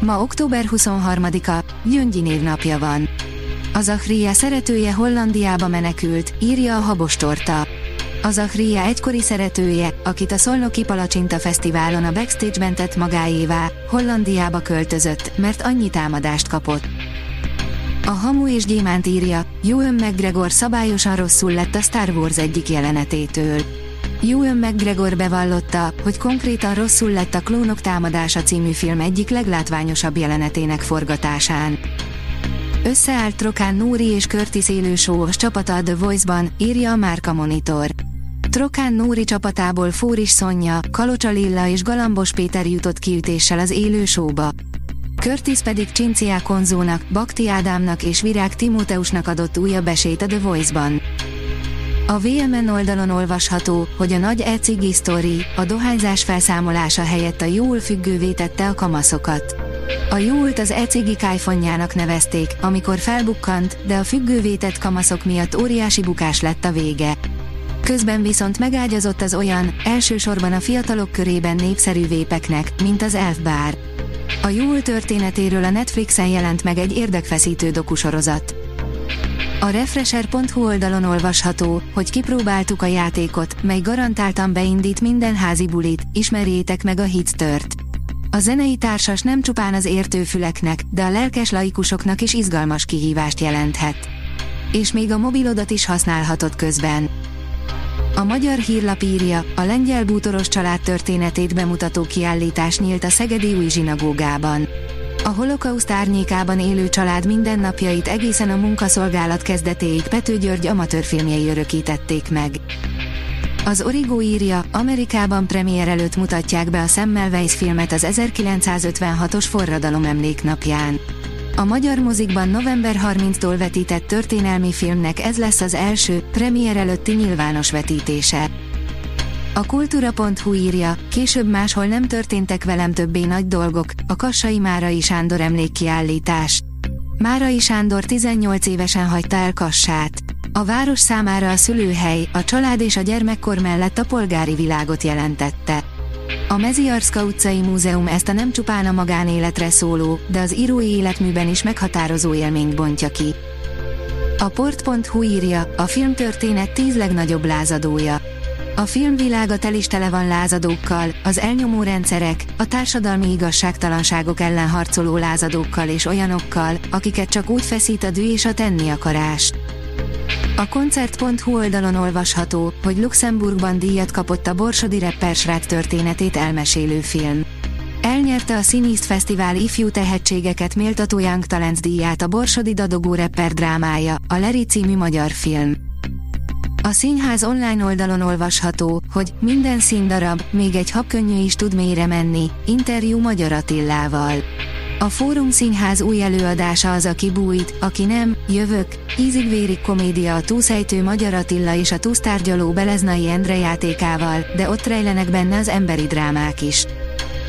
Ma október 23-a, Gyöngyi névnapja van. Az Achria szeretője Hollandiába menekült, írja a Habostorta. Az Achria egykori szeretője, akit a Szolnoki Palacsinta Fesztiválon a backstage-ben tett magáévá, Hollandiába költözött, mert annyi támadást kapott. A Hamu és Gyémánt írja, Ewan McGregor szabályosan rosszul lett a Star Wars egyik jelenetétől. Ewan McGregor bevallotta, hogy konkrétan rosszul lett a Klónok támadása című film egyik leglátványosabb jelenetének forgatásán. Összeállt Trokán Nóri és Curtis élő show csapata a The Voice-ban, írja a Márka Monitor. Trokán Nóri csapatából Fóris Szonya, Kalocsa Lilla és Galambos Péter jutott kiütéssel az élő showba. Curtis pedig Csinciá Konzónak, Bakti Ádámnak és Virág Timóteusnak adott újabb esélyt a The Voice-ban. A VMN oldalon olvasható, hogy a nagy e sztori, a dohányzás felszámolása helyett a jól függővé tette a kamaszokat. A júlt az e kájfonjának nevezték, amikor felbukkant, de a függővé tett kamaszok miatt óriási bukás lett a vége. Közben viszont megágyazott az olyan, elsősorban a fiatalok körében népszerű vépeknek, mint az Elf Bar. A Júl történetéről a Netflixen jelent meg egy érdekfeszítő dokusorozat. A Refresher.hu oldalon olvasható, hogy kipróbáltuk a játékot, mely garantáltan beindít minden házi bulit, ismerjétek meg a Hitstört. A zenei társas nem csupán az értőfüleknek, de a lelkes laikusoknak is izgalmas kihívást jelenthet. És még a mobilodat is használhatod közben. A magyar hírlap írja, a lengyel bútoros család történetét bemutató kiállítás nyílt a Szegedi új zsinagógában. A holokauszt árnyékában élő család mindennapjait egészen a munkaszolgálat kezdetéig Pető György amatőrfilmjei örökítették meg. Az Origo írja, Amerikában premier előtt mutatják be a Semmelweis filmet az 1956-os forradalom emléknapján. A magyar mozikban november 30-tól vetített történelmi filmnek ez lesz az első, premier előtti nyilvános vetítése. A kultúra.hu írja, később máshol nem történtek velem többé nagy dolgok, a Kassai Márai Sándor emlékkiállítás. Márai Sándor 18 évesen hagyta el Kassát. A város számára a szülőhely, a család és a gyermekkor mellett a polgári világot jelentette. A Meziarszka utcai múzeum ezt a nem csupán a magánéletre szóló, de az írói életműben is meghatározó élményt bontja ki. A port.hu írja, a filmtörténet tíz legnagyobb lázadója. A filmvilága tel is tele van lázadókkal, az elnyomó rendszerek, a társadalmi igazságtalanságok ellen harcoló lázadókkal és olyanokkal, akiket csak úgy feszít a dű és a tenni akarás. A koncert.hu oldalon olvasható, hogy Luxemburgban díjat kapott a Borsodi rappersrát történetét elmesélő film. Elnyerte a Színészt Fesztivál ifjú tehetségeket méltató Young Talents díját a Borsodi Dadogó rapper drámája, a Leri című magyar film. A színház online oldalon olvasható, hogy minden színdarab, még egy habkönnyű is tud mélyre menni, interjú Magyar Attillával. A Fórum Színház új előadása az, aki bújt, aki nem, jövök, ízig-vérig komédia a túlszejtő Magyar Attila és a túsztárgyaló Beleznai Endre játékával, de ott rejlenek benne az emberi drámák is.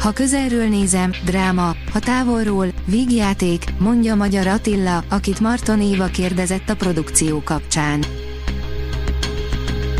Ha közelről nézem, dráma, ha távolról, vígjáték, mondja Magyar Attila, akit Marton Éva kérdezett a produkció kapcsán.